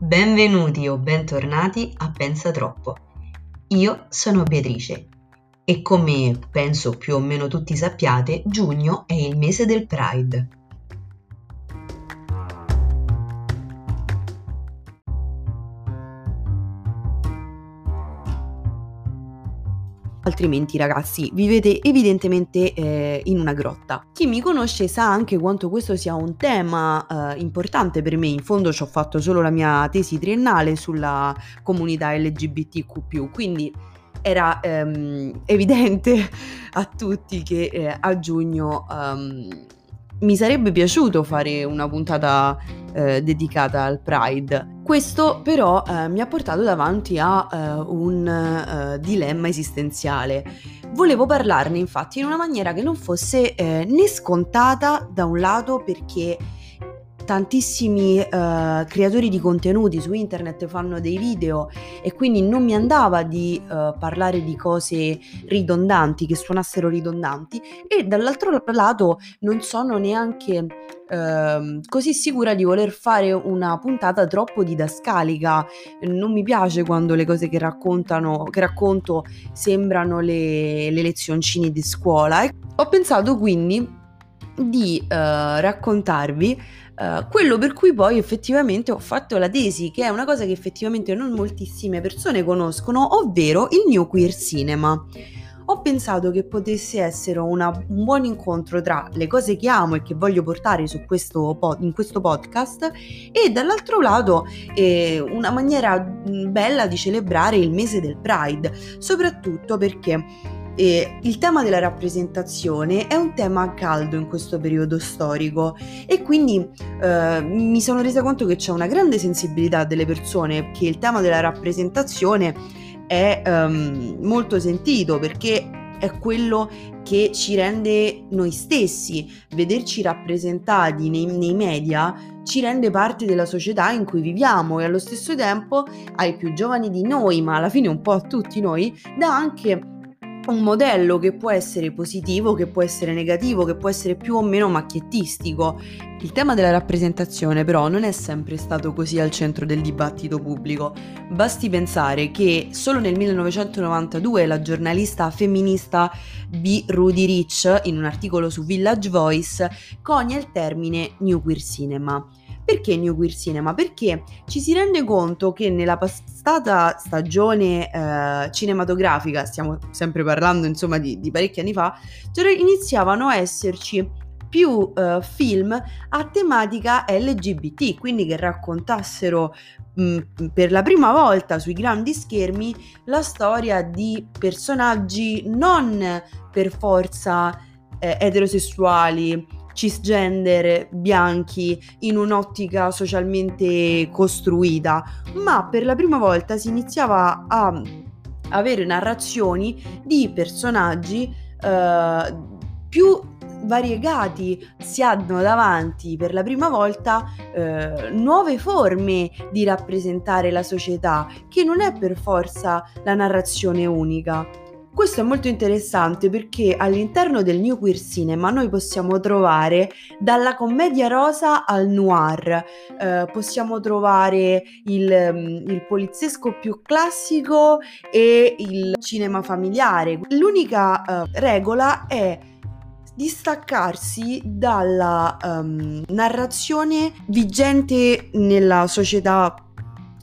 Benvenuti o bentornati a Pensa Troppo. Io sono Beatrice e come penso più o meno tutti sappiate, giugno è il mese del Pride. Altrimenti ragazzi vivete evidentemente eh, in una grotta. Chi mi conosce sa anche quanto questo sia un tema eh, importante per me, in fondo ci ho fatto solo la mia tesi triennale sulla comunità LGBTQ, quindi era ehm, evidente a tutti che eh, a giugno um, mi sarebbe piaciuto fare una puntata eh, dedicata al Pride. Questo però eh, mi ha portato davanti a eh, un eh, dilemma esistenziale. Volevo parlarne infatti in una maniera che non fosse eh, né scontata da un lato perché tantissimi uh, creatori di contenuti su internet fanno dei video e quindi non mi andava di uh, parlare di cose ridondanti, che suonassero ridondanti e dall'altro lato non sono neanche uh, così sicura di voler fare una puntata troppo didascalica. Non mi piace quando le cose che raccontano, che racconto sembrano le, le lezioncine di scuola. Ho pensato quindi di raccontarvi Uh, quello per cui poi effettivamente ho fatto la tesi, che è una cosa che effettivamente non moltissime persone conoscono, ovvero il New Queer Cinema. Ho pensato che potesse essere una, un buon incontro tra le cose che amo e che voglio portare questo pod, in questo podcast e dall'altro lato eh, una maniera bella di celebrare il mese del Pride, soprattutto perché e il tema della rappresentazione è un tema caldo in questo periodo storico e quindi eh, mi sono resa conto che c'è una grande sensibilità delle persone che il tema della rappresentazione è um, molto sentito perché è quello che ci rende noi stessi, vederci rappresentati nei, nei, media ci rende parte della società in cui viviamo e allo stesso tempo ai più giovani di noi, ma alla fine un po' a tutti noi, dà anche un modello che può essere positivo, che può essere negativo, che può essere più o meno macchiettistico. Il tema della rappresentazione però non è sempre stato così al centro del dibattito pubblico. Basti pensare che solo nel 1992 la giornalista femminista B. Rudy Rich, in un articolo su Village Voice, conia il termine New Queer Cinema. Perché New Queer Cinema? Perché ci si rende conto che nella passata stagione eh, cinematografica, stiamo sempre parlando insomma di, di parecchi anni fa, iniziavano a esserci più uh, film a tematica LGBT, quindi che raccontassero mh, per la prima volta sui grandi schermi la storia di personaggi non per forza eh, eterosessuali, cisgender bianchi in un'ottica socialmente costruita, ma per la prima volta si iniziava a avere narrazioni di personaggi eh, più variegati si hanno davanti per la prima volta eh, nuove forme di rappresentare la società che non è per forza la narrazione unica questo è molto interessante perché all'interno del New Queer Cinema noi possiamo trovare dalla commedia rosa al noir, eh, possiamo trovare il, mm, il poliziesco più classico e il cinema familiare. L'unica eh, regola è distaccarsi dalla um, narrazione vigente nella società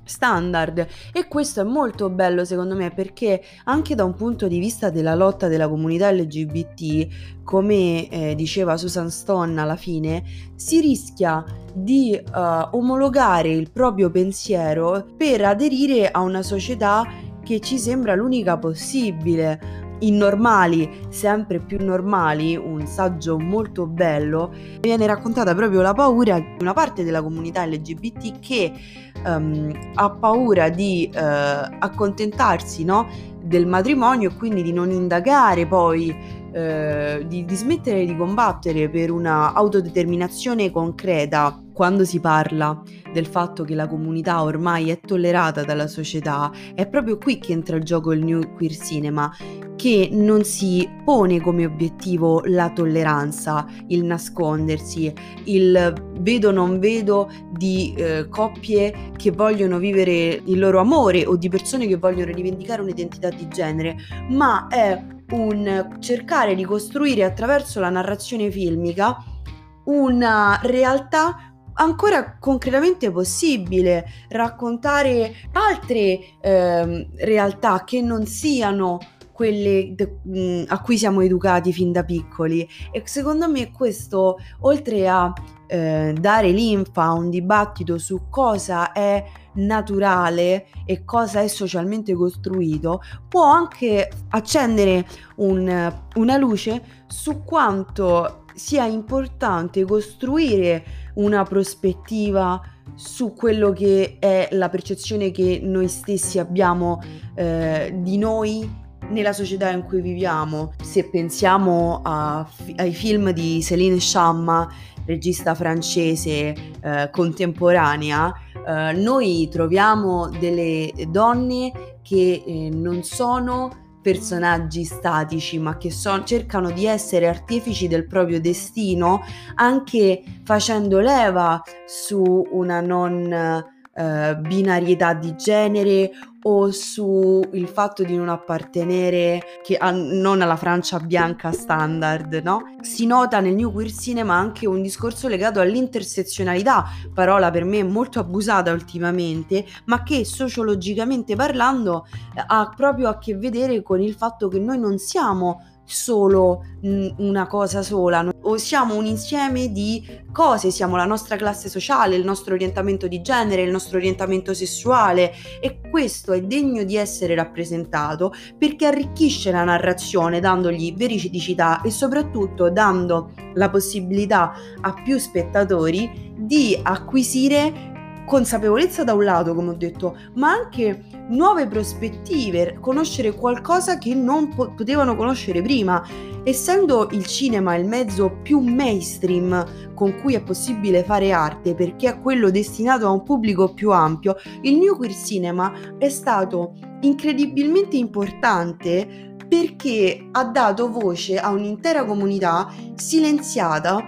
standard. E questo è molto bello secondo me perché anche da un punto di vista della lotta della comunità LGBT come eh, diceva Susan Stone alla fine si rischia di uh, omologare il proprio pensiero per aderire a una società che ci sembra l'unica possibile in normali, sempre più normali, un saggio molto bello, viene raccontata proprio la paura di una parte della comunità LGBT che um, ha paura di uh, accontentarsi no, del matrimonio e quindi di non indagare poi Uh, di, di, smettere di combattere per una autodeterminazione concreta quando si parla del fatto che la comunità ormai è tollerata dalla società, è proprio qui che entra in gioco il New Queer Cinema che non si pone come obiettivo la tolleranza, il nascondersi, il vedo non vedo di eh, coppie che vogliono vivere il loro amore o di persone che vogliono rivendicare un'identità di genere, ma è un cercare di costruire attraverso la narrazione filmica una realtà ancora concretamente possibile raccontare altre eh, realtà che non siano quelle de- mh, a cui siamo educati fin da piccoli. E secondo me questo oltre a eh, dare linfa a un dibattito su cosa è naturale e cosa è socialmente costruito può anche accendere un, una luce su quanto sia importante costruire una prospettiva su quello che è la percezione che noi stessi abbiamo eh, di noi nella società in cui viviamo. Se pensiamo a, ai film di Céline Sciamma, regista francese eh, contemporanea, eh, noi troviamo delle donne che eh, non sono personaggi statici, ma che so- cercano di essere artefici del proprio destino, anche facendo leva su una non eh, binarietà di genere o sul fatto di non appartenere a, non alla Francia bianca standard, no? Si nota nel New Queer Cinema anche un discorso legato all'intersezionalità, parola per me molto abusata ultimamente, ma che sociologicamente parlando ha proprio a che vedere con il fatto che noi non siamo solo una cosa sola, o siamo un insieme di cose, siamo la nostra classe sociale, il nostro orientamento di genere, il nostro orientamento sessuale e questo è degno di essere rappresentato perché arricchisce la narrazione dandogli veridicità e soprattutto dando la possibilità a più spettatori di acquisire consapevolezza da un lato, come ho detto, ma anche nuove prospettive, conoscere qualcosa che non po- potevano conoscere prima. Essendo il cinema il mezzo più mainstream con cui è possibile fare arte perché è quello destinato a un pubblico più ampio, il New Queer Cinema è stato incredibilmente importante perché ha dato voce a un'intera comunità silenziata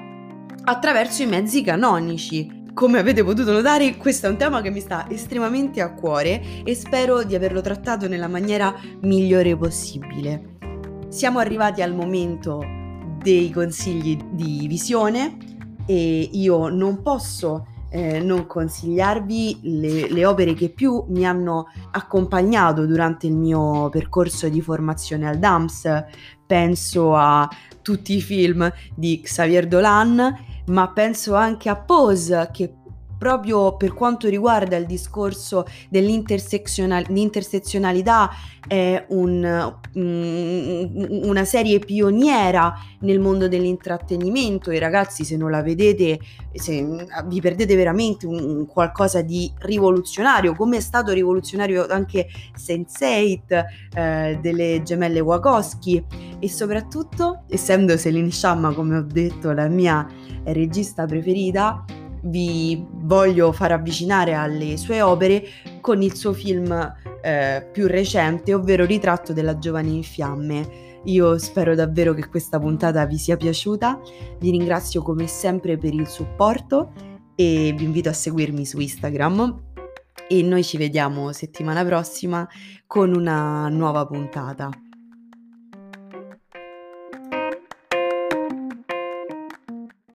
attraverso i mezzi canonici come avete potuto notare, questo è un tema che mi sta estremamente a cuore e spero di averlo trattato nella maniera migliore possibile. Siamo arrivati al momento dei consigli di visione e io non posso eh, non consigliarvi le, le, opere che più mi hanno accompagnato durante il mio percorso di formazione al DAMS. Penso a tutti i film di Xavier Dolan ma penso anche a Pose che proprio per quanto riguarda il discorso dell'intersezionalità è un, una serie pioniera nel mondo dell'intrattenimento. I ragazzi se non la vedete se, vi perdete veramente un, un qualcosa di rivoluzionario come è stato rivoluzionario anche Sense8 eh, delle gemelle Wachowski. E soprattutto essendo Celine Sciamma come ho detto la mia regista preferita, vi voglio far avvicinare alle sue opere con il suo film eh, più recente, ovvero Ritratto della giovane in fiamme. Io spero davvero che questa puntata vi sia piaciuta, vi ringrazio come sempre per il supporto e vi invito a seguirmi su Instagram e noi ci vediamo settimana prossima con una nuova puntata.